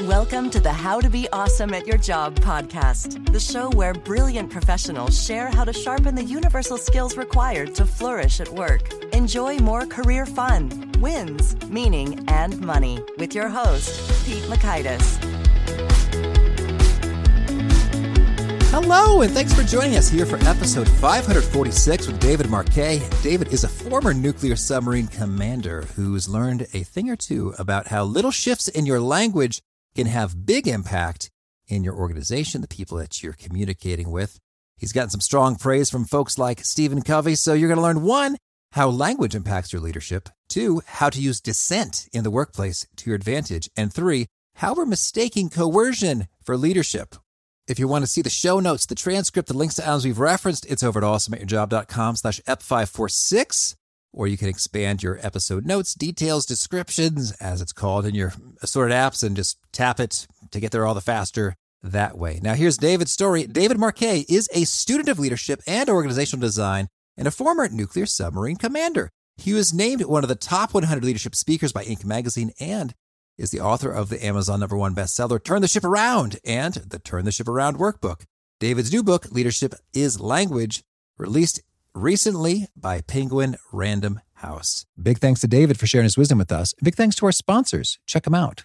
Welcome to the How to Be Awesome at Your Job podcast, the show where brilliant professionals share how to sharpen the universal skills required to flourish at work. Enjoy more career fun, wins, meaning, and money with your host, Pete Mockaitis. Hello, and thanks for joining us here for episode 546 with David Marquet. David is a former nuclear submarine commander who's learned a thing or two about how little shifts in your language can have big impact in your organization, the people that you're communicating with. He's gotten some strong praise from folks like Stephen Covey. So you're going to learn one, how language impacts your leadership, two, how to use dissent in the workplace to your advantage, and three, how we're mistaking coercion for leadership. If you want to see the show notes, the transcript, the links to items we've referenced, it's over at awesomeatyourjob.com slash ep546 or you can expand your episode notes, details, descriptions, as it's called in your assorted apps, and just tap it to get there all the faster that way. Now, here's David's story. David Marquet is a student of leadership and organizational design and a former nuclear submarine commander. He was named one of the top 100 leadership speakers by Inc. magazine and is the author of the Amazon number one bestseller, Turn the Ship Around, and the Turn the Ship Around workbook. David's new book, Leadership is Language, released recently by Penguin Random House. Big thanks to David for sharing his wisdom with us. Big thanks to our sponsors. Check them out.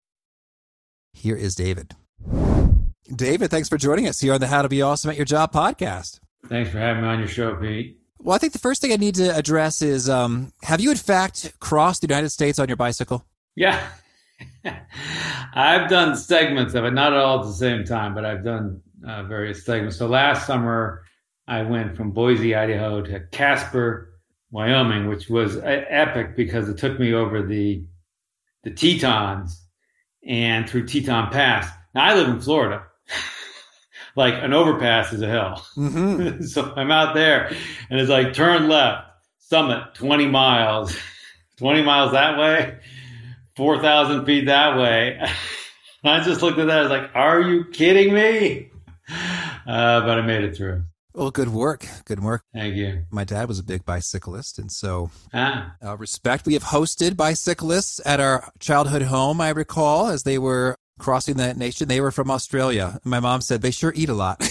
Here is David. David, thanks for joining us here on the How to Be Awesome at Your Job podcast. Thanks for having me on your show, Pete. Well, I think the first thing I need to address is um, have you, in fact, crossed the United States on your bicycle? Yeah. I've done segments of it, not all at the same time, but I've done uh, various segments. So last summer, I went from Boise, Idaho to Casper, Wyoming, which was epic because it took me over the the Tetons and through Teton Pass. Now I live in Florida. like an overpass is a hill. Mm-hmm. so I'm out there and it's like turn left, summit 20 miles, 20 miles that way, 4,000 feet that way. I just looked at that. I was like, are you kidding me? Uh, but I made it through. Well, good work. Good work. Thank you. My dad was a big bicyclist, and so ah. uh, respect. We have hosted bicyclists at our childhood home. I recall as they were crossing the nation. They were from Australia. My mom said they sure eat a lot.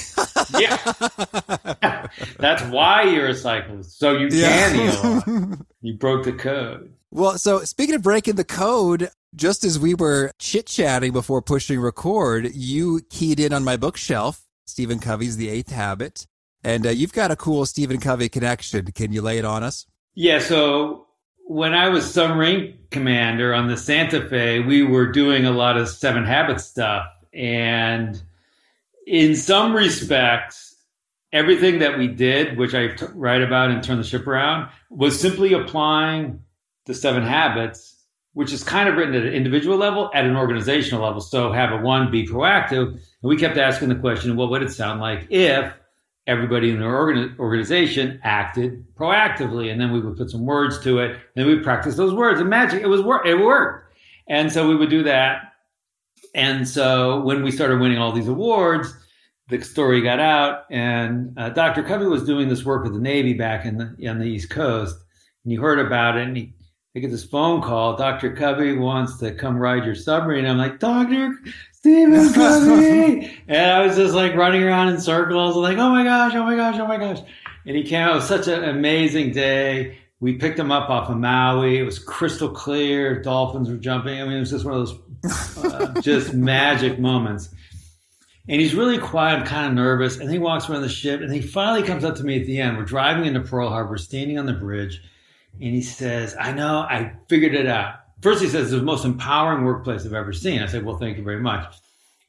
yeah, that's why you're a cyclist, so you yeah. can eat a lot. You broke the code. Well, so speaking of breaking the code, just as we were chit chatting before pushing record, you keyed in on my bookshelf. Stephen Covey's The Eighth Habit. And uh, you've got a cool Stephen Covey connection. Can you lay it on us? Yeah. So when I was submarine commander on the Santa Fe, we were doing a lot of Seven Habits stuff. And in some respects, everything that we did, which I t- write about and turn the ship around, was simply applying the Seven Habits, which is kind of written at an individual level, at an organizational level. So have a one, be proactive. And we kept asking the question, what would it sound like if everybody in the organization acted proactively. And then we would put some words to it. And we practice those words. And magic, it was work. It worked. And so we would do that. And so when we started winning all these awards, the story got out, and uh, Dr. Covey was doing this work with the Navy back in the on the East Coast, and he heard about it, and he they get this phone call. Dr. Covey wants to come ride your submarine. I'm like, Doctor Stephen Covey. and I was just like running around in circles, like, oh my gosh, oh my gosh, oh my gosh. And he came out. It was such an amazing day. We picked him up off of Maui. It was crystal clear. Dolphins were jumping. I mean, it was just one of those uh, just magic moments. And he's really quiet, I'm kind of nervous. And he walks around the ship. And he finally comes up to me at the end. We're driving into Pearl Harbor, standing on the bridge. And he says, I know, I figured it out. First, he says, it's the most empowering workplace I've ever seen. I said, well, thank you very much.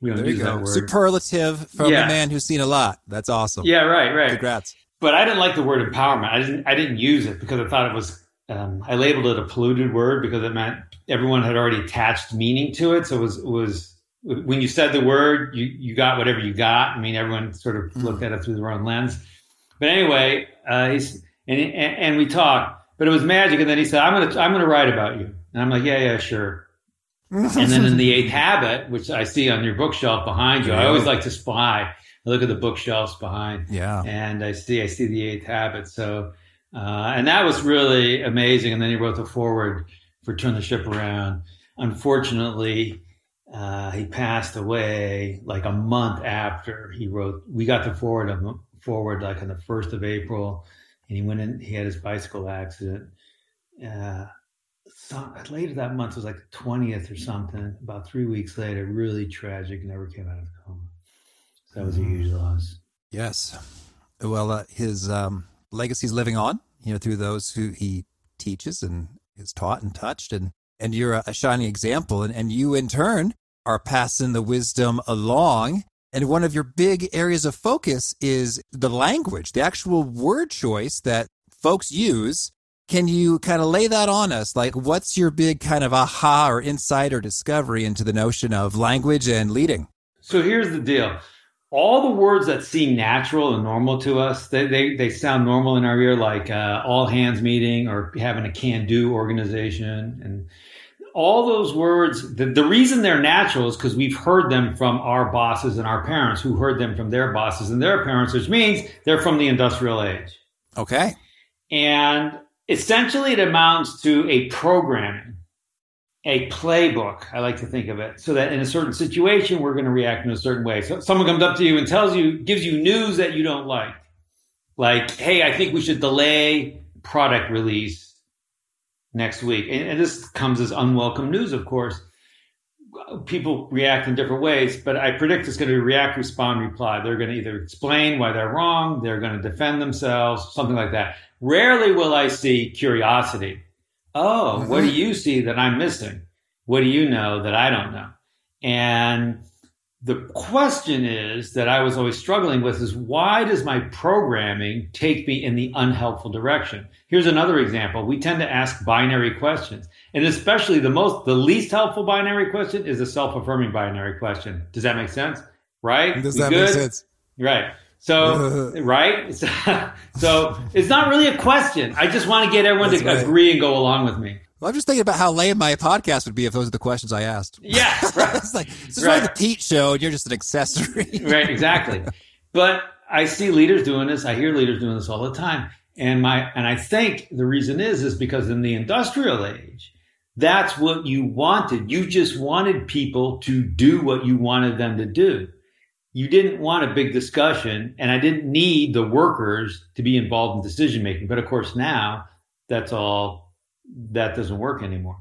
We don't there use that word. Superlative from yeah. a man who's seen a lot. That's awesome. Yeah, right, right. Congrats. But I didn't like the word empowerment. I didn't. I didn't use it because I thought it was. Um, I labeled it a polluted word because it meant everyone had already attached meaning to it. So it was it was when you said the word, you you got whatever you got. I mean, everyone sort of mm. looked at it through their own lens. But anyway, uh, he's and, and and we talked. But it was magic. And then he said, "I'm gonna I'm gonna write about you." And I'm like, "Yeah, yeah, sure." and then in the Eighth Habit, which I see on your bookshelf behind you, I always like to spy. I look at the bookshelves behind, yeah, and I see I see the Eighth Habit. So, uh, and that was really amazing. And then he wrote the foreword for Turn the Ship Around. Unfortunately, uh, he passed away like a month after he wrote. We got the foreword foreword like on the first of April, and he went in. He had his bicycle accident. Uh, some, later that month was like the 20th or something. About three weeks later, really tragic, never came out of the coma. So that was a huge loss. Yes. Well, uh, his um, legacy is living on, you know, through those who he teaches and is taught and touched. And, and you're a, a shining example. And, and you, in turn, are passing the wisdom along. And one of your big areas of focus is the language, the actual word choice that folks use can you kind of lay that on us? Like, what's your big kind of aha or insight or discovery into the notion of language and leading? So here's the deal. All the words that seem natural and normal to us, they, they, they sound normal in our ear, like uh, all hands meeting or having a can do organization. And all those words, the, the reason they're natural is because we've heard them from our bosses and our parents who heard them from their bosses and their parents, which means they're from the industrial age. Okay. And essentially it amounts to a programming, a playbook, I like to think of it, so that in a certain situation, we're going to react in a certain way. So someone comes up to you and tells you, gives you news that you don't like. Like, hey, I think we should delay product release next week. And, and this comes as unwelcome news, of course. People react in different ways, but I predict it's going to be react, respond, reply. They're going to either explain why they're wrong, they're going to defend themselves, something like that. Rarely will I see curiosity. Oh, what do you see that I'm missing? What do you know that I don't know? And the question is that I was always struggling with is why does my programming take me in the unhelpful direction? Here's another example. We tend to ask binary questions. And especially the most, the least helpful binary question is a self-affirming binary question. Does that make sense? Right? Does we that good? make sense? Right. So, right? So, it's not really a question. I just want to get everyone That's to right. agree and go along with me. Well, I'm just thinking about how lame my podcast would be if those are the questions I asked. Yeah, right. it's like this is right. the Pete show, and you're just an accessory. right, exactly. But I see leaders doing this. I hear leaders doing this all the time, and my and I think the reason is is because in the industrial age, that's what you wanted. You just wanted people to do what you wanted them to do you didn't want a big discussion and I didn't need the workers to be involved in decision making. But of course, now that's all, that doesn't work anymore.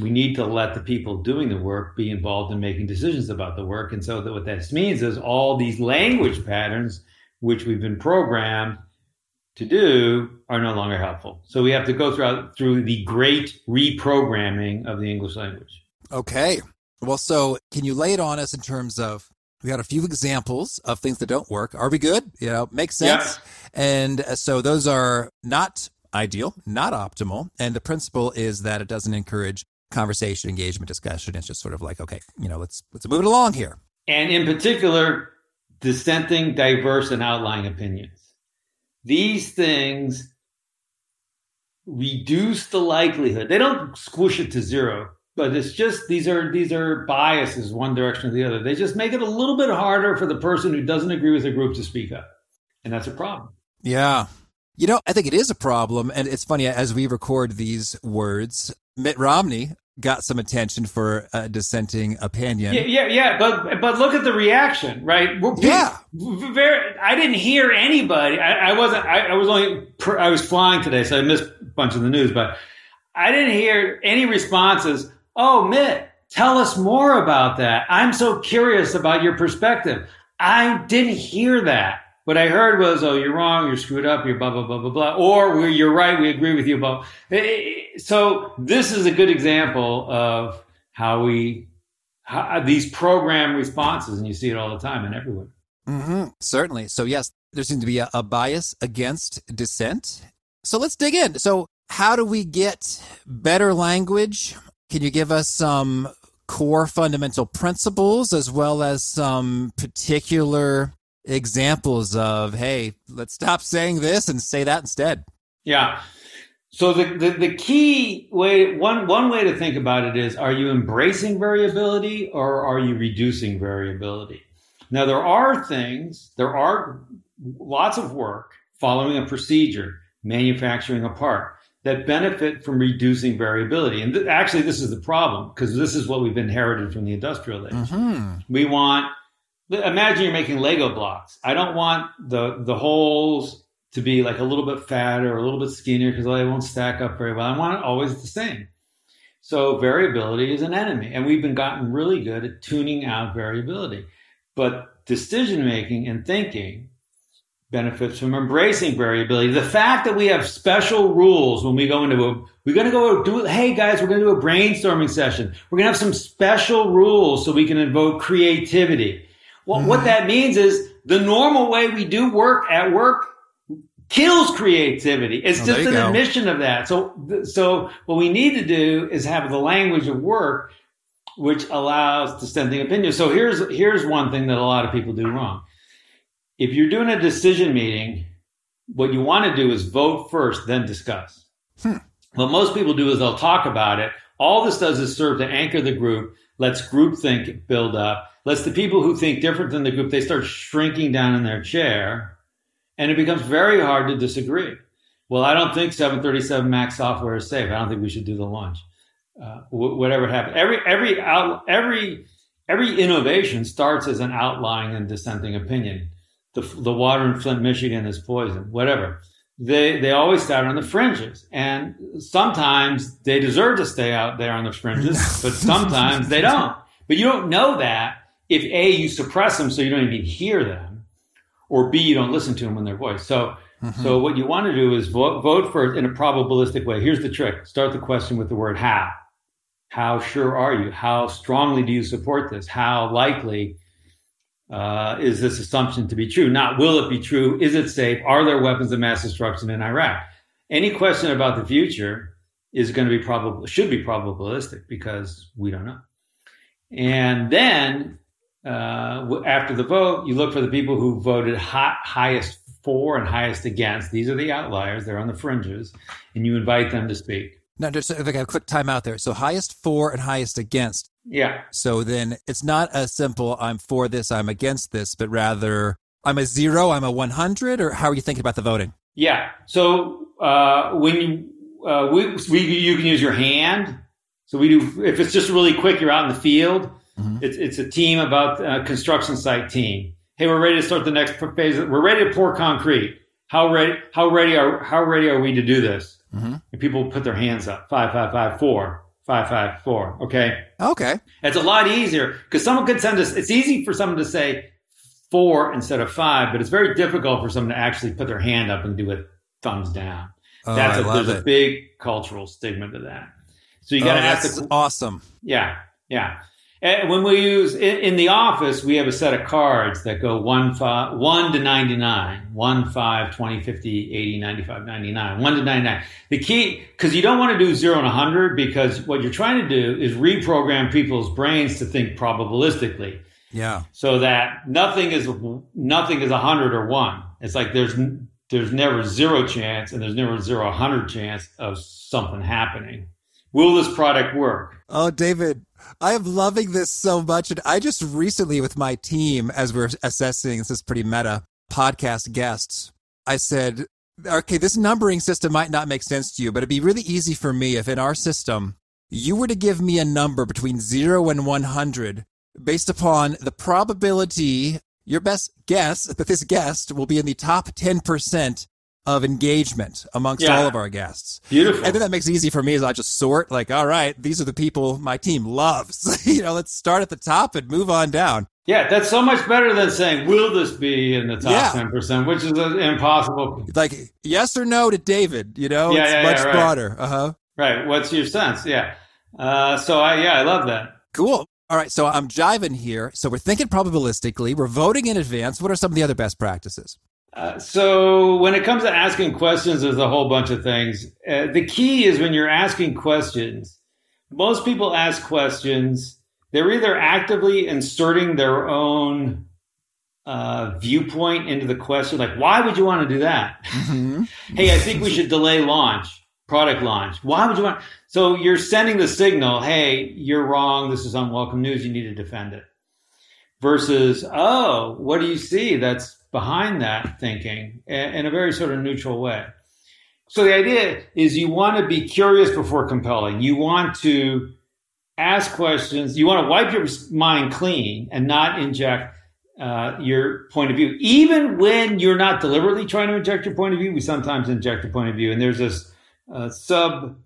We need to let the people doing the work be involved in making decisions about the work. And so that what that means is all these language patterns, which we've been programmed to do, are no longer helpful. So we have to go through, through the great reprogramming of the English language. Okay. Well, so can you lay it on us in terms of we got a few examples of things that don't work. Are we good? You know, makes sense. And uh, so those are not ideal, not optimal. And the principle is that it doesn't encourage conversation, engagement, discussion. It's just sort of like, okay, you know, let's let's move it along here. And in particular, dissenting, diverse, and outlying opinions. These things reduce the likelihood. They don't squish it to zero, but it's just these are these are biases one direction or the other they just make it a little bit harder for the person who doesn't agree with the group to speak up and that's a problem yeah you know i think it is a problem and it's funny as we record these words mitt romney got some attention for a dissenting opinion. Yeah, yeah, yeah. But but look at the reaction, right? Yeah. Very, I didn't hear anybody. I, I wasn't. I, I was only. I was flying today, so I missed a bunch of the news. But I didn't hear any responses. Oh, Mitt, tell us more about that. I'm so curious about your perspective. I didn't hear that. What I heard was, "Oh, you're wrong. You're screwed up. You're blah blah blah blah blah," or "You're right. We agree with you." About so this is a good example of how we how, these program responses, and you see it all the time and everywhere. Mm-hmm. Certainly. So yes, there seems to be a, a bias against dissent. So let's dig in. So how do we get better language? Can you give us some core fundamental principles as well as some particular examples of, hey, let's stop saying this and say that instead? Yeah. So the, the, the, key way, one, one way to think about it is, are you embracing variability or are you reducing variability? Now, there are things, there are lots of work following a procedure, manufacturing a part that benefit from reducing variability. And th- actually, this is the problem because this is what we've inherited from the industrial age. Mm-hmm. We want, imagine you're making Lego blocks. I don't want the, the holes to be like a little bit fatter or a little bit skinnier because they won't stack up very well. I want it always the same. So variability is an enemy, and we've been gotten really good at tuning out variability. But decision making and thinking benefits from embracing variability. The fact that we have special rules when we go into a, we're going to go do, hey guys, we're going to do a brainstorming session. We're going to have some special rules so we can invoke creativity. Well, mm-hmm. what that means is the normal way we do work at work kills creativity. It's oh, just an go. admission of that. So, so what we need to do is have the language of work, which allows dissenting opinion. So here's, here's one thing that a lot of people do wrong. If you're doing a decision meeting, what you want to do is vote first, then discuss. Hmm. What most people do is they'll talk about it. All this does is serve to anchor the group, lets group think build up, lets the people who think different than the group, they start shrinking down in their chair and it becomes very hard to disagree. Well, I don't think 737 Max software is safe. I don't think we should do the launch. Uh, wh- whatever happens, every every out, every every innovation starts as an outlying and dissenting opinion. The, the water in Flint, Michigan is poison. Whatever. They they always start on the fringes, and sometimes they deserve to stay out there on the fringes, but sometimes they don't. But you don't know that if a you suppress them so you don't even hear them or B, you don't listen to them in their voice. So, mm-hmm. so what you want to do is vote, vote for it in a probabilistic way. Here's the trick: start the question with the word "how." How sure are you? How strongly do you support this? How likely uh, is this assumption to be true? Not will it be true? Is it safe? Are there weapons of mass destruction in Iraq? Any question about the future is going to be probable, should be probabilistic because we don't know. And then uh, after the vote, you look for the people who voted hot, highest for and highest against. These are the outliers; they're on the fringes, and you invite them to speak. Now, just if I got a quick time out there. So, highest for and highest against. Yeah. So then it's not as simple. I'm for this. I'm against this, but rather I'm a zero. I'm a 100. Or how are you thinking about the voting? Yeah. So uh, when you uh, we, we you can use your hand. So we do if it's just really quick. You're out in the field Mm-hmm. It's, it's a team about a uh, construction site team. Hey, we're ready to start the next phase. We're ready to pour concrete. How ready? How ready are how ready are we to do this? Mm-hmm. And people put their hands up. Five, five, five, four, five, five, four. Okay. Okay. It's a lot easier because someone could send us. It's easy for someone to say four instead of five, but it's very difficult for someone to actually put their hand up and do a thumbs down. Oh, That's a, there's it. a big cultural stigma to that. So you got to oh, ask. The, awesome. Yeah, yeah. And when we use in, in, the office, we have a set of cards that go 1, five, 1 to 99, 1, 5, 20, 50, 80, 95, 99, 1 to 99. The key, because you don't want to do 0 and 100 because what you're trying to do is reprogram people's brains to think probabilistically. Yeah. So that nothing is nothing is 100 or 1. It's like there's there's never zero chance and there's never zero 100 chance of something happening. Will this product work? Oh, David, I am loving this so much. And I just recently, with my team, as we're assessing, this is pretty meta podcast guests, I said, okay, this numbering system might not make sense to you, but it'd be really easy for me if in our system, you were to give me a number between zero and 100 based upon the probability, your best guess that this guest will be in the top 10% of engagement amongst Yeah. all of our guests. Beautiful. I think that makes it easy for me as I just sort like, all right, these are the people my team loves. you know, let's start at the top and move on down. Yeah, that's so much better than saying, will this be in the top Yeah. 10%, which is uh, impossible. Like yes or no to David, you know, Yeah, it's yeah, much yeah, right. broader. Uh-huh. Right. What's your sense? Yeah. Uh, so, I, yeah, I love that. Cool. All right, so I'm jiving here. So we're thinking probabilistically. We're voting in advance. What are some of the other best practices? Uh, so when it comes to asking questions, there's a whole bunch of things. Uh, the key is when you're asking questions, most people ask questions, they're either actively inserting their own uh, viewpoint into the question, like, why would you want to do that? Mm-hmm. hey, I think we should delay launch, product launch. Why would you want? So you're sending the signal, hey, you're wrong. This is unwelcome news. You need to defend it. Versus, oh, what do you see that's behind that thinking in a very sort of neutral way? So the idea is you want to be curious before compelling. You want to ask questions. You want to wipe your mind clean and not inject uh, your point of view. Even when you're not deliberately trying to inject your point of view, we sometimes inject a point of view. And there's this uh, sub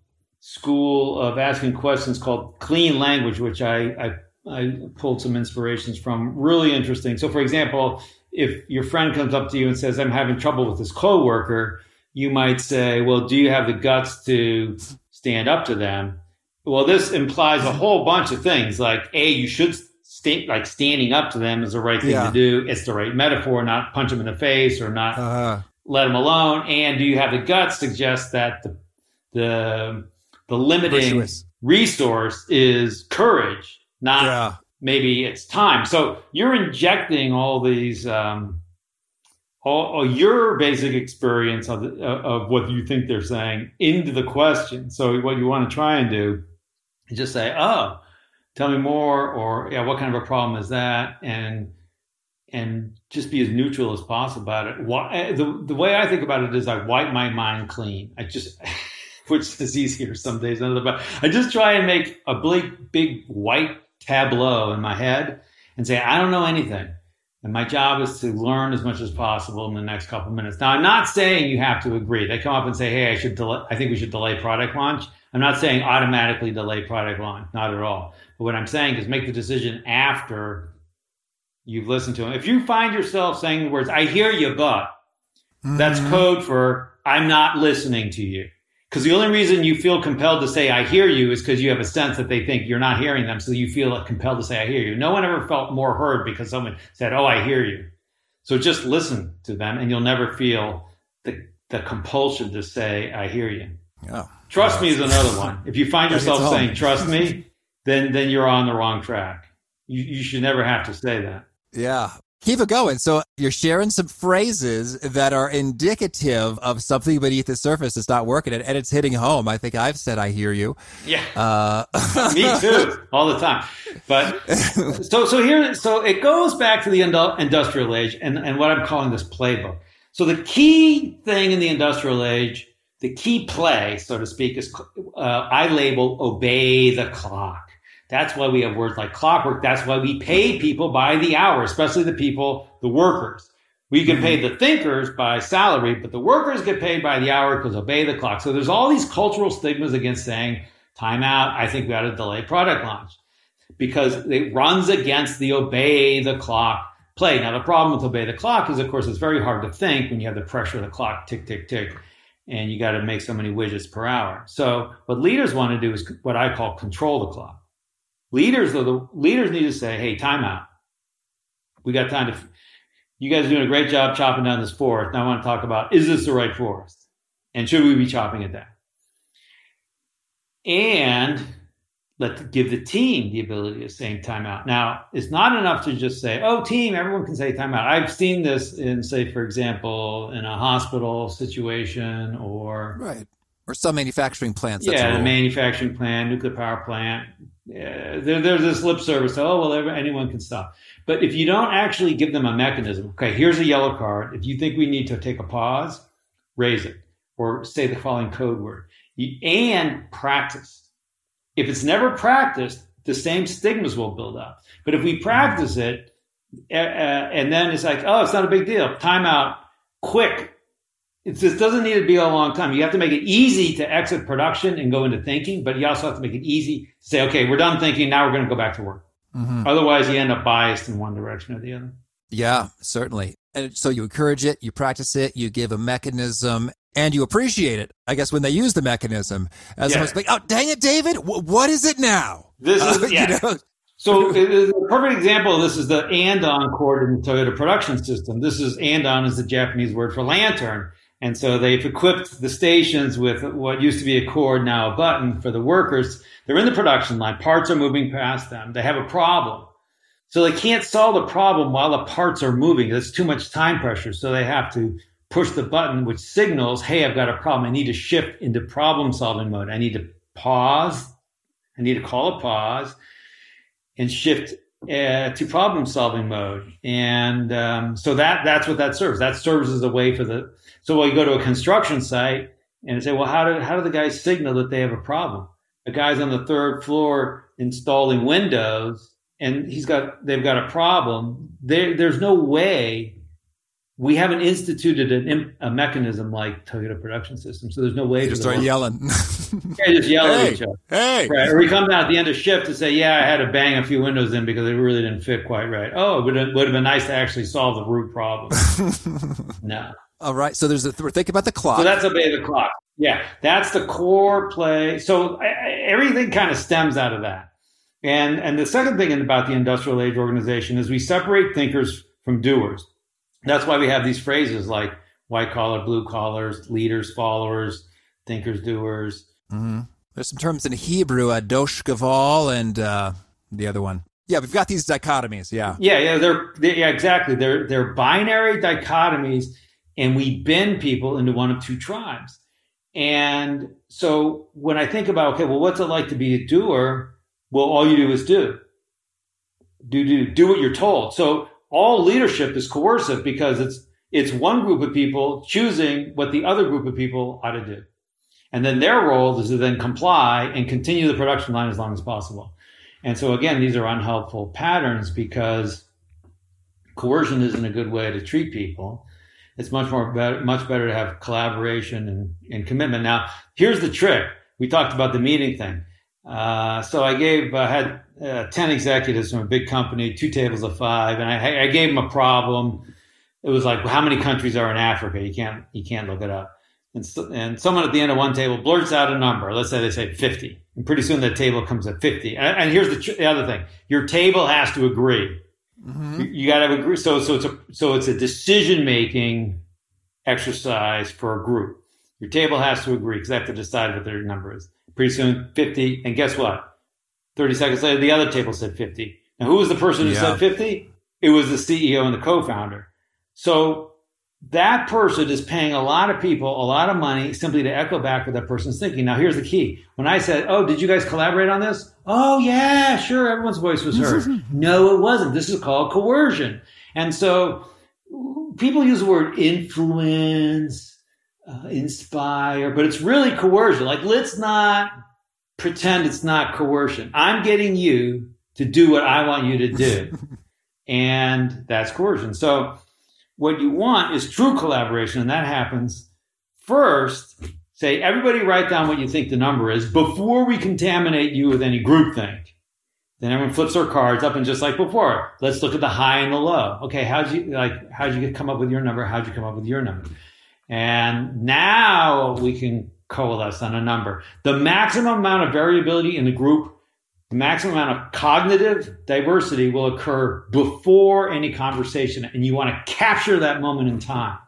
school of asking questions called clean language, which I, I, I pulled some inspirations from. Really interesting. So, for example, if your friend comes up to you and says, I'm having trouble with this coworker, you might say, Well, do you have the guts to stand up to them? Well, this implies a whole bunch of things. Like, A, you should sta- like standing up to them is the right thing Yeah. to do. It's the right metaphor, not punch them in the face or not Uh, let them alone. And do you have the guts suggest that the the the limiting Virtuous. resource is courage, not yeah. maybe it's time. So you're injecting all these um, all, all your basic experience of, the, of what you think they're saying into the question. So what you want to try and do is just say, "Oh, tell me more," or "Yeah, what kind of a problem is that?" and and just be as neutral as possible about it. Why, the the way I think about it is I wipe my mind clean. I just which is easier some days than others, but I just try and make a big big white tableau in my head and say I don't know anything. And my job is to learn as much as possible in the next couple minutes. Now, I'm not saying you have to agree. They come up and say, "Hey, I should delay. I think we should delay product launch." I'm not saying automatically delay product launch, not at all. But what I'm saying is make the decision after you've listened to them. If you find yourself saying the words, I hear you, but that's Mhm. code for I'm not listening to you. Because the only reason you feel compelled to say I hear you is because you have a sense that they think you're not hearing them. So you feel compelled to say I hear you. No one ever felt more heard because someone said, Oh, I hear you. So just listen to them and you'll never feel the, the compulsion to say I hear you. Yeah. Trust me is another one. If you find yourself saying trust me, then then you're on the wrong track. You, you should never have to say that. Yeah. Keep it going. So you're sharing some phrases that are indicative of something beneath the surface that's not working and, and it's hitting home. I think I've said I hear you. Yeah. Uh, Me too, all the time. But so so here so it goes back to the industrial age and, and what I'm calling this playbook. So the key thing in the industrial age, the key play, so to speak, is uh, I label obey the clock. That's why we have words like clockwork. That's why we pay people by the hour, especially the people, the workers. We can pay the thinkers by salary, but the workers get paid by the hour because obey the clock. So there's all these cultural stigmas against saying time out. I think we ought to delay product launch because it runs against the obey the clock play. Now, the problem with obey the clock is, of course, it's very hard to think when you have the pressure of the clock tick, tick, tick, and you got to make so many widgets per hour. So what leaders want to do is what I call control the clock. Leaders, though, the leaders need to say, hey, timeout. We got time to, you guys are doing a great job chopping down this forest. Now I want to talk about, is this the right forest? And should we be chopping it down? And let give the team the ability to say timeout. Now, it's not enough to just say, "Oh, team, everyone can say timeout." I've seen this in, say, for example, in a hospital situation or right. Or some manufacturing plants. That's yeah, a a manufacturing plant, nuclear power plant. Yeah, there, there's this lip service. Oh well, anyone can stop. But if you don't actually give them a mechanism, okay, here's a yellow card. If you think we need to take a pause, raise it or say the following code word you, and practice. If it's never practiced, the same stigmas will build up. But if we practice it, uh, and then it's like, oh, it's not a big deal. Timeout, quick. It just doesn't need to be a long time. You have to make it easy to exit production and go into thinking, but you also have to make it easy to say, okay, we're done thinking. Now we're going to go back to work. Mm-hmm. Otherwise, you end up biased in one direction or the other. Yeah, certainly. And so you encourage it, you practice it, you give a mechanism, and you appreciate it. I guess when they use the mechanism, as yeah. opposed to like, oh, dang it, David, w- what is it now? This is uh, yeah. You know? So a perfect example of this is the andon cord in the Toyota production system. This is andon is the Japanese word for lantern. And so they've equipped the stations with what used to be a cord, now a button for the workers. They're in the production line. Parts are moving past them. They have a problem. So they can't solve the problem while the parts are moving. That's too much time pressure. So they have to push the button, which signals, hey, I've got a problem. I need to shift into problem solving mode. I need to pause. I need to call a pause and shift uh, to problem solving mode. And um, so that that's what that serves. That serves as a way for the. So you go to a construction site and say, well, how do how do the guys signal that they have a problem? The guy's on the third floor installing windows, and he's got they've got a problem. There, there's no way we haven't instituted an, a mechanism like Toyota Production System, so there's no way to start yelling. yeah, just yell hey, at each other. Hey, right? Or we come down at the end of shift to say, "Yeah, I had to bang a few windows in because they really didn't fit quite right." Oh, it would have, would have been nice to actually solve the root problem. no. All right. So there's a th- thinking about the clock. So that's obey the clock. Yeah, that's the core play. So I, I, everything kind of stems out of that. And and the second thing about the industrial age organization is we separate thinkers from doers. That's why we have these phrases like white collar, blue collars, leaders, followers, thinkers, doers. Mm-hmm. There's some terms in Hebrew, adosh gaval, and uh, the other one. Yeah, we've got these dichotomies. Yeah, yeah, yeah. They're, they're yeah, exactly. They're they're binary dichotomies, and we bend people into one of two tribes. And so when I think about okay, well, what's it like to be a doer? Well, all you do is do, do, do, do what you're told. So all leadership is coercive because it's it's one group of people choosing what the other group of people ought to do. And then their role is to then comply and continue the production line as long as possible. And so again, these are unhelpful patterns because coercion isn't a good way to treat people. It's much more better, much better to have collaboration and, and commitment. Now, here's the trick. We talked about the meeting thing. Uh, so I gave, uh, had uh, 10 executives from a big company, two tables of five, and I, I gave them a problem. It was like, well, how many countries are in Africa? You can't, you can't look it up. And, so, and someone at the end of one table blurts out a number. Let's say they say 50. And pretty soon that table comes at 50. And, and here's the, the, other thing. Your table has to agree. Mm-hmm. You, you got to agree. So, so it's a, so it's a decision making exercise for a group. Your table has to agree because they have to decide what their number is. Pretty soon, 50. And guess what? 30 seconds later, the other table said 50. Now, who was the person who yeah. said 50? It was the CEO and the co founder. So that person is paying a lot of people a lot of money simply to echo back what that person's thinking. Now, here's the key. When I said, Oh, did you guys collaborate on this? Oh, yeah, sure. Everyone's voice was heard. no, it wasn't. This is called coercion. And so people use the word influence, uh, inspire, but it's really coercion. Like, let's not pretend it's not coercion. I'm getting you to do what I want you to do. and that's coercion. So what you want is true collaboration, and that happens first. Say, everybody write down what you think the number is before we contaminate you with any groupthink. Then everyone flips their cards up and just like before, let's look at the high and the low. Okay, how'd you like how'd you come up with your number? How'd you come up with your number? And now we can coalesce on a number. The maximum amount of variability in the group, the maximum amount of cognitive diversity will occur before any conversation, and you want to capture that moment in time.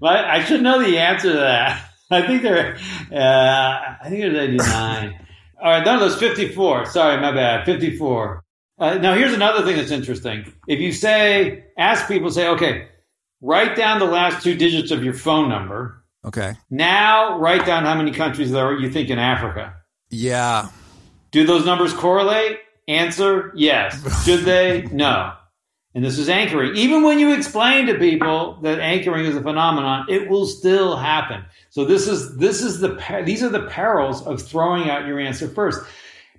Well, I should know the answer to that. I think they're, uh, I think they're 89. All right, none of those 54. Sorry, my bad. 54. Uh, now, here's another thing that's interesting. If you say, ask people, say, okay, write down the last two digits of your phone number Okay. Now write down how many countries there are you think in Africa. Yeah. Do those numbers correlate? Answer yes. Should they? No. And this is anchoring. Even when you explain to people that anchoring is a phenomenon, it will still happen. So this is this is the these are the perils of throwing out your answer first.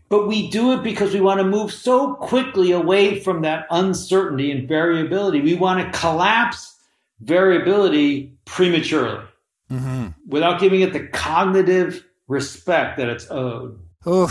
but we do it because we want to move so quickly away from that uncertainty and variability. We want to collapse variability prematurely mm-hmm. without giving it the cognitive respect that it's owed. Oh,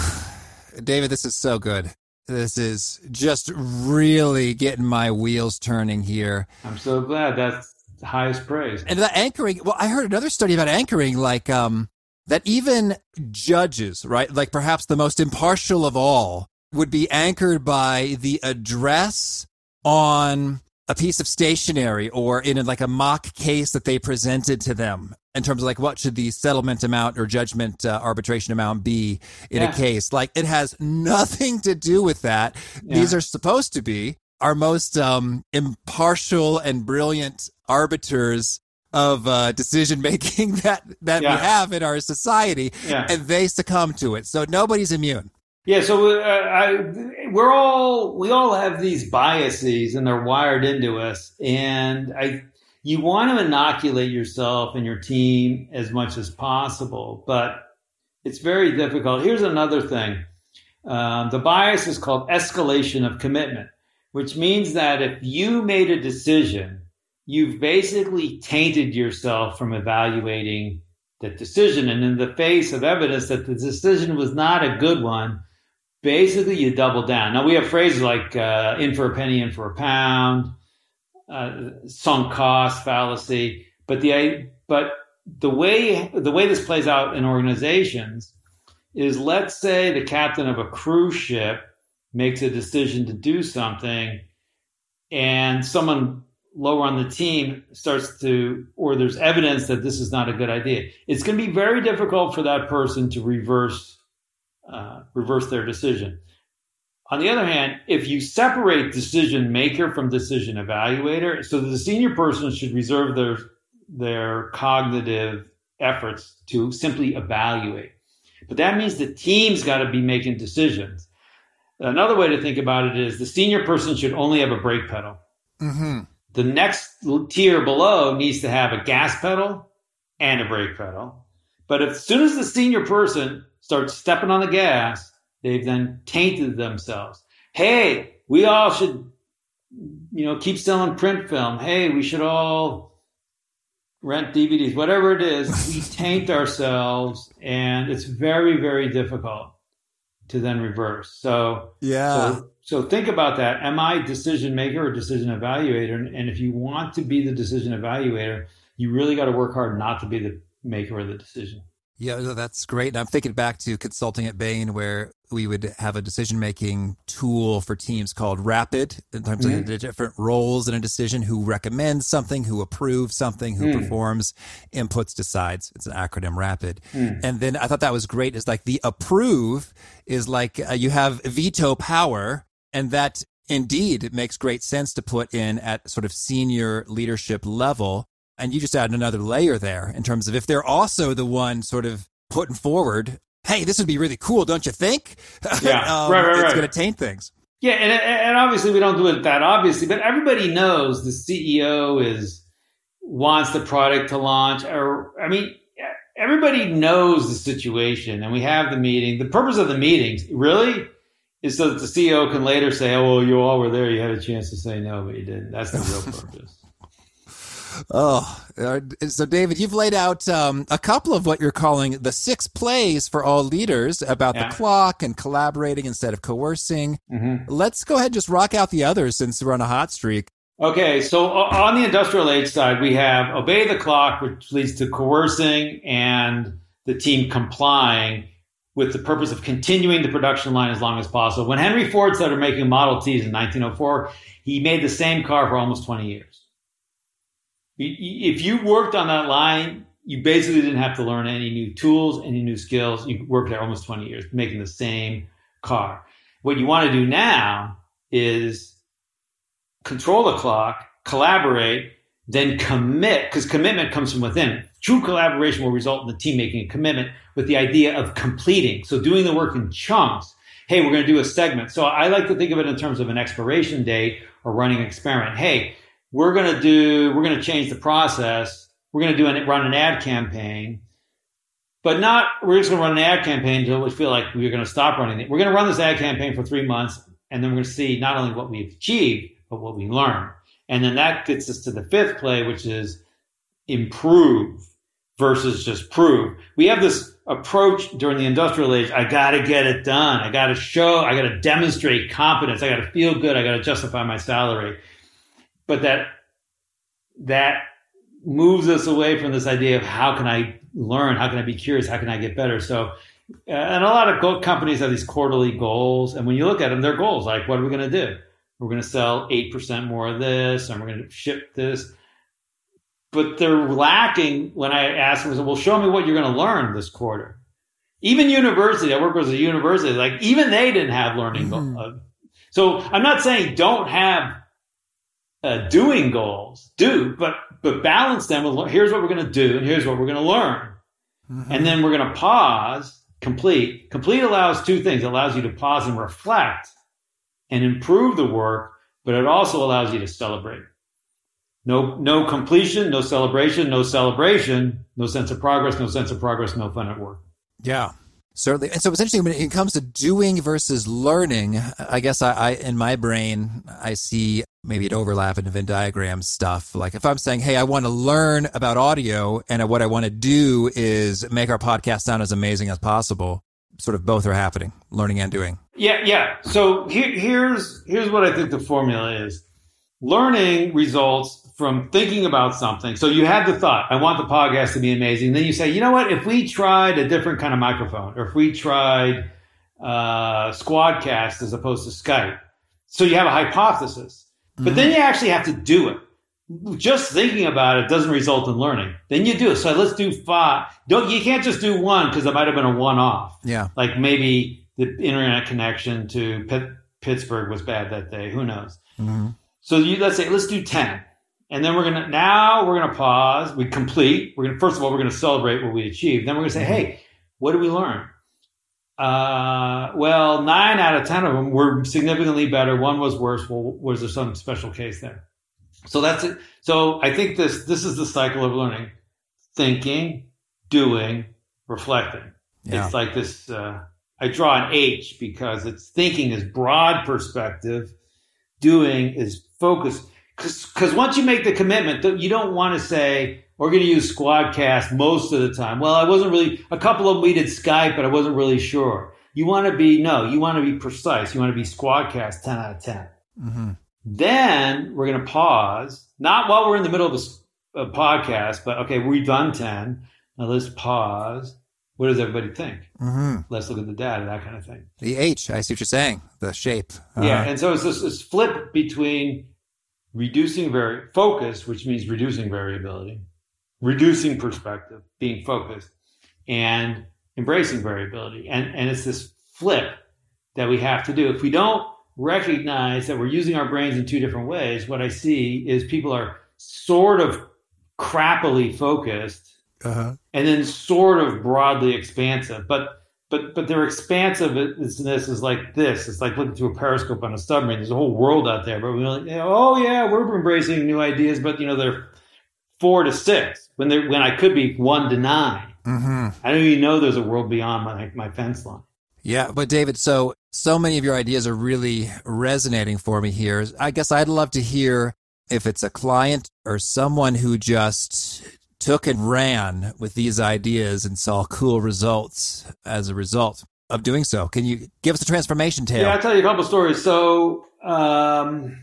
David, this is so good. This is just really getting my wheels turning here. I'm so glad. That's the highest praise. And the anchoring, well, I heard another study about anchoring, like um, that even judges, right, like perhaps the most impartial of all, would be anchored by the address on a piece of stationery or in a, like a mock case that they presented to them in terms of like what should the settlement amount or judgment uh, arbitration amount be in yeah. a case like it has nothing to do with that yeah. these are supposed to be our most um, impartial and brilliant arbiters of uh, decision making that that yeah. we have in our society and they succumb to it so nobody's immune yeah, so uh, I, we're all we all have these biases, and they're wired into us. And I, you want to inoculate yourself and your team as much as possible, but it's very difficult. Here's another thing: um, the bias is called escalation of commitment, which means that if you made a decision, you've basically tainted yourself from evaluating that decision, and in the face of evidence that the decision was not a good one basically you double down. Now we have phrases like uh, in for a penny, in for a pound, uh, sunk cost fallacy, but the but the way the way this plays out in organizations is let's say the captain of a cruise ship makes a decision to do something and someone lower on the team starts to or there's evidence that this is not a good idea it's going to be very difficult for that person to reverse uh, reverse their decision. On the other hand, if you separate decision maker from decision evaluator, so the senior person should reserve their their cognitive efforts to simply evaluate. But that means the team's got to be making decisions. Another way to think about it is the senior person should only have a brake pedal. Mm-hmm. The next tier below needs to have a gas pedal and a brake pedal. But as soon as the senior person start stepping on the gas, they've then tainted themselves. Hey, we all should, you know, keep selling print film. Hey, we should all rent DVDs, whatever it is. we taint ourselves, and it's very, very difficult to then reverse. So, yeah. So, so think about that. Am I decision maker or decision evaluator? And if you want to be the decision evaluator, you really got to work hard not to be the maker of the decision. Yeah, that's great. And I'm thinking back to consulting at Bain where we would have a decision making tool for teams called Rapid in terms mm-hmm. of the different roles in a decision who recommends something, who approves something, who mm. performs, inputs, decides. It's an acronym Rapid. Mm. And then I thought that was great is like the approve is like uh, you have veto power and that indeed it makes great sense to put in at sort of senior leadership level and you just add another layer there in terms of if they're also the one sort of putting forward, hey, this would be really cool, don't you think? Yeah, um, right, right, right. It's going to taint things. Yeah, and, and obviously we don't do it that obviously, but everybody knows the CEO is wants the product to launch. Or I mean, everybody knows the situation, and we have the meeting. The purpose of the meetings really is so that the CEO can later say, "Oh, well, you all were there. You had a chance to say no, but you didn't." That's the real purpose. Oh, uh, so David, you've laid out um, a couple of what you're calling the six plays for all leaders about yeah. the clock and collaborating instead of coercing. Mm-hmm. Let's go ahead and just rock out the others since we're on a hot streak. Okay, so on the industrial age side, we have obey the clock, which leads to coercing and the team complying with the purpose of continuing the production line as long as possible. When Henry Ford started making Model Ts in 1904, he made the same car for almost 20 years if you worked on that line, you basically didn't have to learn any new tools, any new skills. You worked there almost 20 years making the same car. What you want to do now is control the clock, collaborate, then commit, because commitment comes from within. True collaboration will result in the team making a commitment with the idea of completing. So doing the work in chunks. Hey, we're going to do a segment. So I like to think of it in terms of an expiration date or running an experiment. Hey, we're going to do, we're going to change the process. We're going to do an, run an ad campaign. but not we're just going to run an ad campaign until we feel like we're going to stop running it. We're going to run this ad campaign for three months, and then we're going to see not only what we've achieved, but what we learn. And then that gets us to the fifth play, which is improve versus just prove. We have this approach during the industrial age. I got to get it done. I got to show, I got to demonstrate competence. I got to feel good. I got to justify my salary. But that, that moves us away from this idea of how can I learn? How can I be curious? How can I get better? So, uh, and a lot of companies have these quarterly goals. And when you look at them, they're goals like, what are we going to do? We're going to sell 8% more of this, and we're going to ship this but they're lacking when I ask them, well, show me what you're going to learn this quarter. Even university, I work with a university, like even they didn't have learning mm-hmm. So I'm not saying don't have uh, doing goals, do, but but balance them with here's what we're going to do and here's what we're going to learn, mm-hmm. and then we're going to pause. Complete. Complete allows two things. It allows you to pause and reflect and improve the work, but it also allows you to celebrate. No, no completion, no celebration, no celebration, no sense of progress, no sense of progress, no fun at work. Yeah, certainly. And so it's interesting when it comes to doing versus learning. I guess I, I in my brain, I see maybe an overlap in Venn diagram stuff. Like if I'm saying, Hey, I want to learn about audio and what I want to do is make our podcast sound as amazing as possible. Sort of both are happening, learning and doing. Yeah. Yeah. So here, here's, here's what I think the formula is. Learning results from thinking about something. So you had the thought, I want the podcast to be amazing. Then you say, you know what? If we tried a different kind of microphone, or if we tried uh, Squadcast as opposed to Skype, so you have a hypothesis, but mm-hmm. then you actually have to do it. Just thinking about it doesn't result in learning. Then you do it. So let's do five. Don't you can't just do one because it might have been a one-off. Yeah, like maybe the internet connection to Pitt, Pittsburgh was bad that day. Who knows? Mm-hmm. So you let's say let's do ten and then we're gonna now we're gonna pause. We complete. We're gonna first of all we're gonna celebrate what we achieved. Then we're gonna say, hey, what did we learn? Uh, well, nine out of ten of them were significantly better. One was worse. Well, was there some special case there? So that's it. So I think this this is the cycle of learning: thinking, doing, reflecting. Yeah. It's like this. Uh, I draw an H because it's thinking is broad perspective, doing is focus because once you make the commitment, you don't want to say we're going to use Squadcast most of the time. Well, I wasn't really. A couple of them we did Skype, but I wasn't really sure. You want to be no. You want to be precise. You want to be Squadcast ten out of 10 mm-hmm. Then we're going to pause, not while we're in the middle of a, a podcast, but okay, we've done ten. Now let's pause. What does everybody think? Mm-hmm. Let's look at the data, that kind of thing. The H, I see what you're saying. The shape. Uh-huh. Yeah, and so it's this, this flip between reducing vari- focus, which means reducing variability, reducing perspective, being focused, and embracing variability. And, and it's this flip that we have to do. If we don't recognize that we're using our brains in two different ways, what I see is people are sort of crappily focused uh-huh. and then sort of broadly expansive. But but but their expansiveness is like this. It's like looking through a periscope on a submarine. There's a whole world out there, but we're like, oh yeah, we're embracing new ideas, but you know they're four to six when they when I could be one to 9 mm-hmm. I don't even know there's a world beyond my my fence line. Yeah, but David, so so many of your ideas are really resonating for me here. I guess I'd love to hear if it's a client or someone who just took and ran with these ideas and saw cool results as a result of doing so. Can you give us a transformation tale? Yeah, I'll tell you a couple stories. So, um,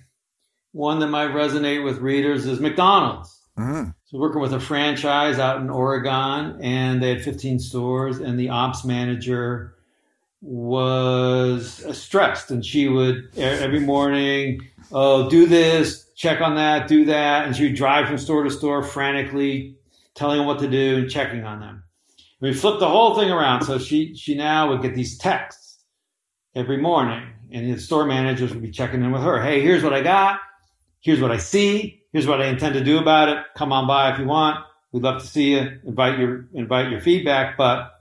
one that might resonate with readers is McDonald's. Mm-hmm. So, working with a franchise out in Oregon, and they had 15 stores, and the ops manager was stressed, and she would every morning, oh, do this, check on that, do that, and she would drive from store to store frantically telling them what to do and checking on them. We flipped the whole thing around. So she, she now would get these texts every morning and the store managers would be checking in with her. Hey, here's what I got. Here's what I see. Here's what I intend to do about it. Come on by if you want. We'd love to see you. Invite your, invite your feedback, but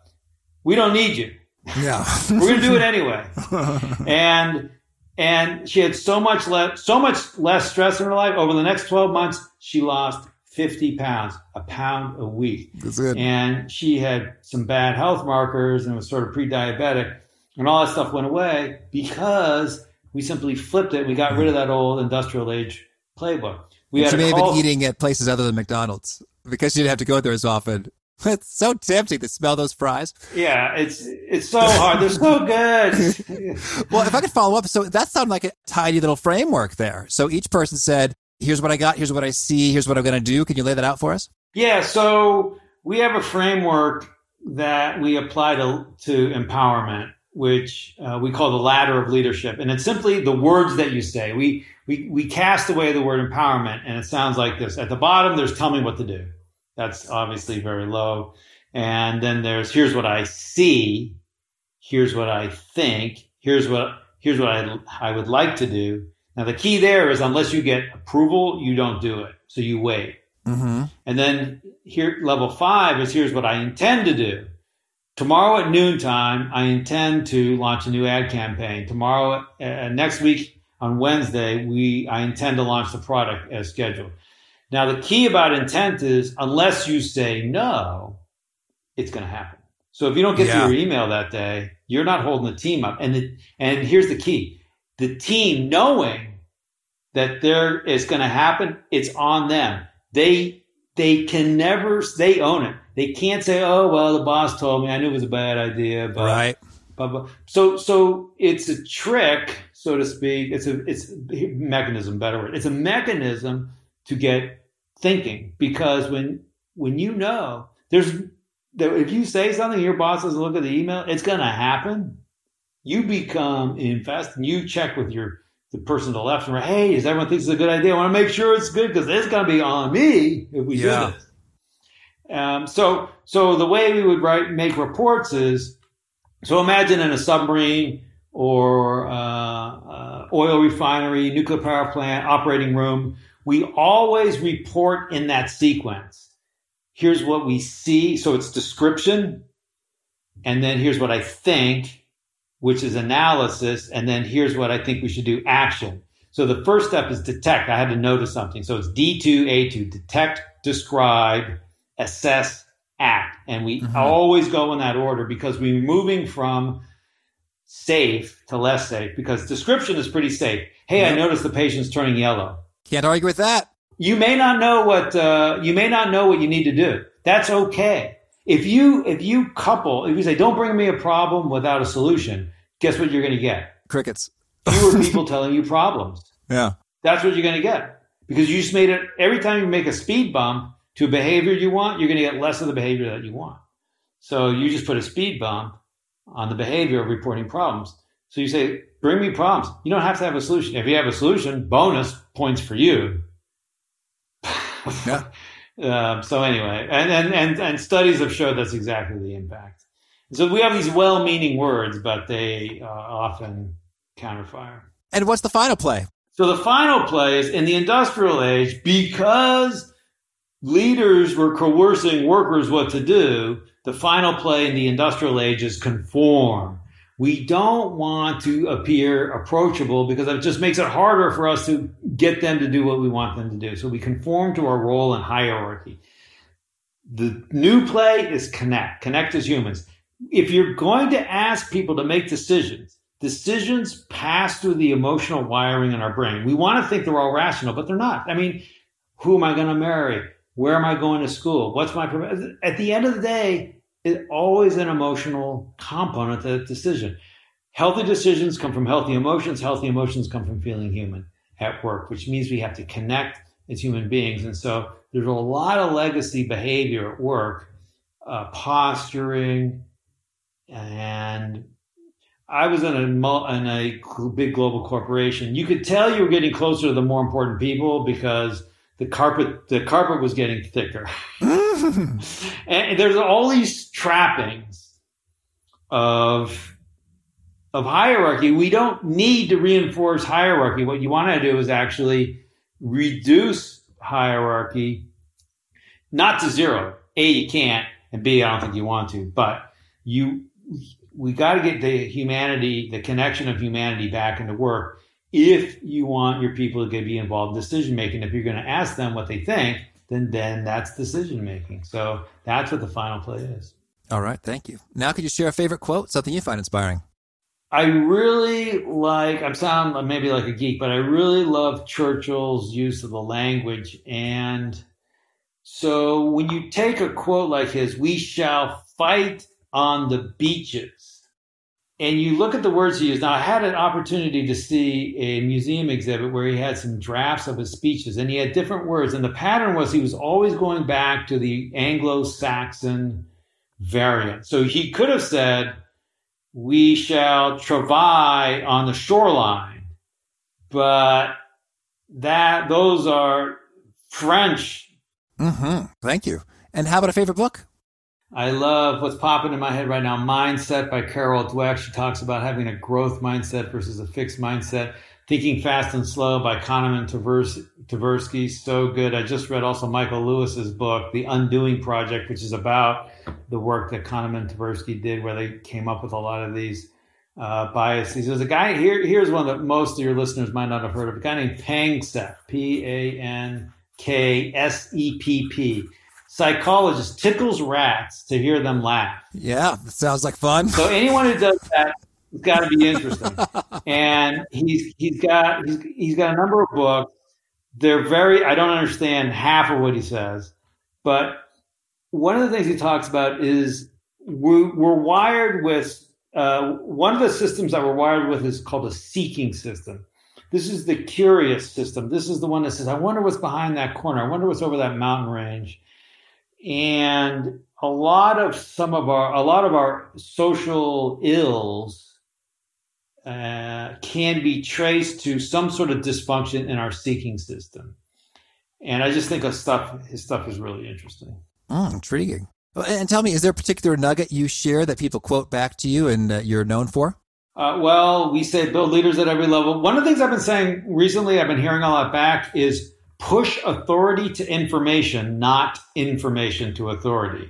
we don't need you. Yeah. We're to do it anyway. and, and she had so much less, so much less stress in her life. Over the next 12 months, she lost 50 pounds, a pound a week. And she had some bad health markers and was sort of pre diabetic. And all that stuff went away because we simply flipped it. We got rid of that old industrial age playbook. We she may have been eating at places other than McDonald's because she didn't have to go there as often. It's so tempting to smell those fries. Yeah, it's it's so hard. They're so good. Well, if I could follow up, so that sounded like a tiny little framework there. So each person said, "Here's what I got. Here's what I see. Here's what I'm going to do." Can you lay that out for us? Yeah, so we have a framework that we apply to, to empowerment, which uh, we call the ladder of leadership. And it's simply the words that you say. We, we, we cast away the word empowerment, and it sounds like this. At the bottom, there's tell me what to do. That's obviously very low. And then there's here's what I see, here's what I think, here's what here's what I, I would like to do. Now the key there is unless you get approval, you don't do it. So you wait. Mm-hmm. And then here, level five is here's what I intend to do. Tomorrow at noontime, I intend to launch a new ad campaign. Tomorrow, uh, next week on Wednesday, we I intend to launch the product as scheduled. Now, the key about intent is unless you say no, it's going to happen. So if you don't get Yeah. to your email that day, you're not holding the team up. And the, and here's the key: the team knowing that there is going to happen, it's on them. They they can never they own it. They can't say, "Oh well, the boss told me. I knew it was a bad idea." But Right. but, but so so it's a trick, so to speak. It's a it's a mechanism, better word. It's a mechanism to get thinking because when when you know there's there, if you say something, your boss doesn't look at the email, it's going to happen. You become invested. and You check with your the person to the left and right. Hey, does everyone think it's a good idea? I want to make sure it's good because it's going to be on me if we Yeah. do this. Um, so, so the way we would write make reports is so imagine in a submarine or uh, uh, oil refinery, nuclear power plant, operating room, we always report in that sequence. Here's what we see. So it's description, and then here's what I think, which is analysis, and then here's what I think we should do action. So the first step is detect. I had to notice something. So it's D2A2, detect, describe, assess, act. And we Mhm. always go in that order because we're moving from safe to less safe because description is pretty safe. Hey, I Yep. noticed the patient's turning yellow. Can't argue with that. You may not know what uh, you may not know what you need to do. That's okay. If you if you couple, if you say, "Don't bring me a problem without a solution," guess what you're going to get? Crickets. Fewer people telling you problems. Yeah. That's what you're going to get because you just made it. Every time you make a speed bump to a behavior you want, you're going to get less of the behavior that you want. So you just put a speed bump on the behavior of reporting problems. So you say, "Bring me problems." You don't have to have a solution. If you have a solution, bonus points for you. Yeah. Um, so anyway, and, and and and studies have showed that's exactly the impact. So we have these well-meaning words, but they uh, often counterfire. And what's the final play? So the final play is in the industrial age because leaders were coercing workers what to do. The final play in the industrial age is conform. We don't want to appear approachable because it just makes it harder for us to get them to do what we want them to do. So we conform to our role in hierarchy. The new play is connect. Connect as humans. If you're going to ask people to make decisions, decisions pass through the emotional wiring in our brain. We want to think they're all rational, but they're not. I mean, who am I going to marry? Where am I going to school? What's my at the end of the day? It's always an emotional component to that decision. Healthy decisions come from healthy emotions. Healthy emotions come from feeling human at work, which means we have to connect as human beings. And so there's a lot of legacy behavior at work, uh, posturing, and I was in a in a big global corporation. You could tell you were getting closer to the more important people because the carpet the carpet was getting thicker, and there's all these trappings of of hierarchy. We don't need to reinforce hierarchy. What you want to do is actually reduce hierarchy, not to zero. A, you can't, and B, I don't think you want to, but you we got to get the humanity, the connection of humanity back into work if you want your people to be involved in decision making. If you're going to ask them what they think, then then that's decision making. So that's what the final play is. All right, thank you. Now, could you share a favorite quote, something you find inspiring? I really like, I'm sound maybe like a geek, but I really love Churchill's use of the language. And so when you take a quote like his, we shall fight on the beaches, and you look at the words he used. Now, I had an opportunity to see a museum exhibit where he had some drafts of his speeches, and he had different words. And the pattern was he was always going back to the Anglo Saxon variant. So he could have said, we shall travail on the shoreline. But that those are French. Mm-hmm. Thank you. And how about a favorite book? I love what's popping in my head right now. Mindset by Carol Dweck. She talks about having a growth mindset versus a fixed mindset. Thinking Fast and Slow by Kahneman Tversky. So good. I just read also Michael Lewis's book, The Undoing Project, which is about the work that Kahneman Tversky did, where they came up with a lot of these uh, biases. There's a guy here. Here's one that most of your listeners might not have heard of. A guy named Panksepp, P A N K S E P P. Psychologist tickles rats to hear them laugh. Yeah, that sounds like fun. So anyone who does that it's got to be interesting. and he's he's got he's he's got a number of books. They're very I don't understand half of what he says, but one of the things he talks about is we're, we're wired with uh, one of the systems that we're wired with is called a seeking system. This is the curious system. This is the one that says, I wonder what's behind that corner. I wonder what's over that mountain range. And a lot of some of our, a lot of our social ills uh, can be traced to some sort of dysfunction in our seeking system. And I just think his stuff, his stuff is really interesting. Mm, intriguing. And tell me, is there a particular nugget you share that people quote back to you and uh, you're known for? Uh, well, we say build leaders at every level. One of the things I've been saying recently, I've been hearing a lot back, is push authority to information, not information to authority.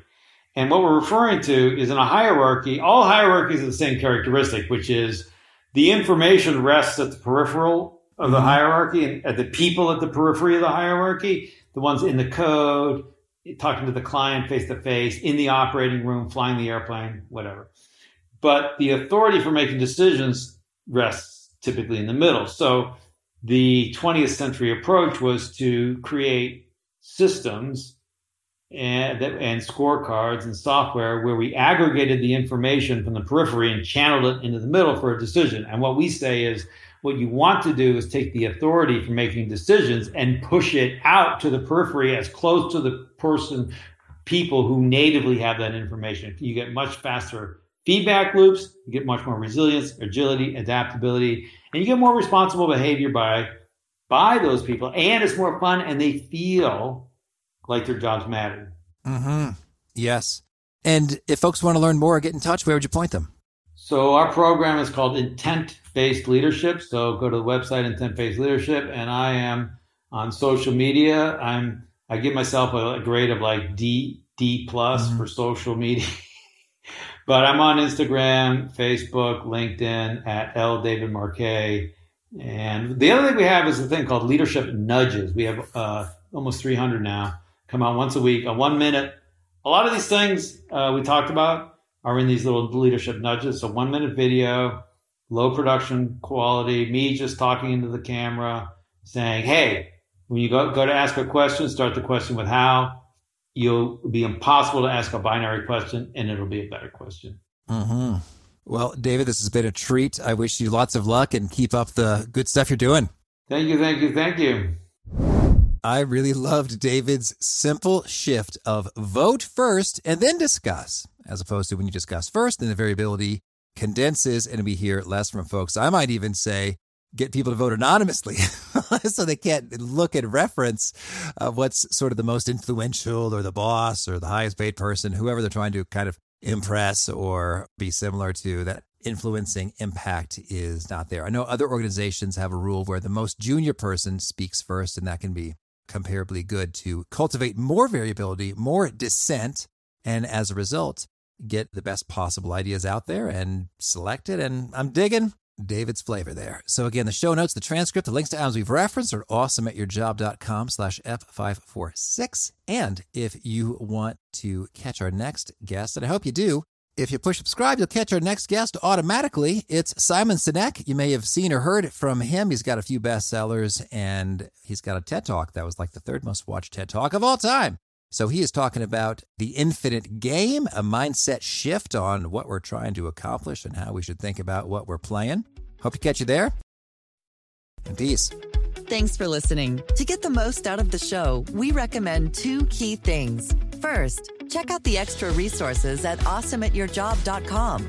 And what we're referring to is in a hierarchy, all hierarchies have the same characteristic, which is the information rests at the peripheral of the mm-hmm. hierarchy and at the people at the periphery of the hierarchy, the ones in the code, talking to the client face to face, in the operating room, flying the airplane, whatever. But the authority for making decisions rests typically in the middle. So the 20th century approach was to create systems and, and scorecards and software where we aggregated the information from the periphery and channeled it into the middle for a decision. And what we say is what you want to do is take the authority for making decisions and push it out to the periphery as close to the person, people who natively have that information. You get much faster feedback loops, you get much more resilience, agility, adaptability, and you get more responsible behavior by by those people. And it's more fun and they feel like their jobs matter. Mm-hmm. Yes. And if folks want to learn more or get in touch, where would you point them? So our program is called Intent Based Leadership. So go to the website Intent Based Leadership, and I am on social media. I'm I give myself a, grade of like D D plus mm-hmm. for social media. But I'm on Instagram, Facebook, LinkedIn at L David Marquet. And the other thing we have is a thing called leadership nudges. We have uh, almost 300 now come out once a week, a one minute. A lot of these things uh, we talked about are in these little leadership nudges. So one minute video, low production quality, me just talking into the camera, saying, "Hey, when you go go to ask a question, start the question with how." You'll be impossible to ask a binary question, and it'll be a better question. Mm-hmm. Well, David, this has been a treat. I wish you lots of luck and keep up the good stuff you're doing. Thank you, thank you, thank you. I really loved David's simple shift of vote first and then discuss, as opposed to when you discuss first, then the variability condenses and we hear less from folks. I might even say, get people to vote anonymously so they can't look at reference of what's sort of the most influential or the boss or the highest paid person, whoever they're trying to kind of impress or be similar to that influencing impact is not there. I know other organizations have a rule where the most junior person speaks first, and that can be comparably good to cultivate more variability, more dissent, and as a result, get the best possible ideas out there and select it. And I'm digging David's flavor there. So again, the show notes, the transcript, the links to items we've referenced are awesome at awesomeatyourjob.com slash F546. And if you want to catch our next guest, and I hope you do, if you push subscribe, you'll catch our next guest automatically. It's Simon Sinek. You may have seen or heard from him. He's got a few bestsellers and he's got a TED Talk that was like the third most watched TED Talk of all time. So he is talking about the infinite game, a mindset shift on what we're trying to accomplish and how we should think about what we're playing. Hope to catch you there. And peace. Thanks for listening. To get the most out of the show, we recommend two key things. First, check out the extra resources at awesomeatyourjob.com.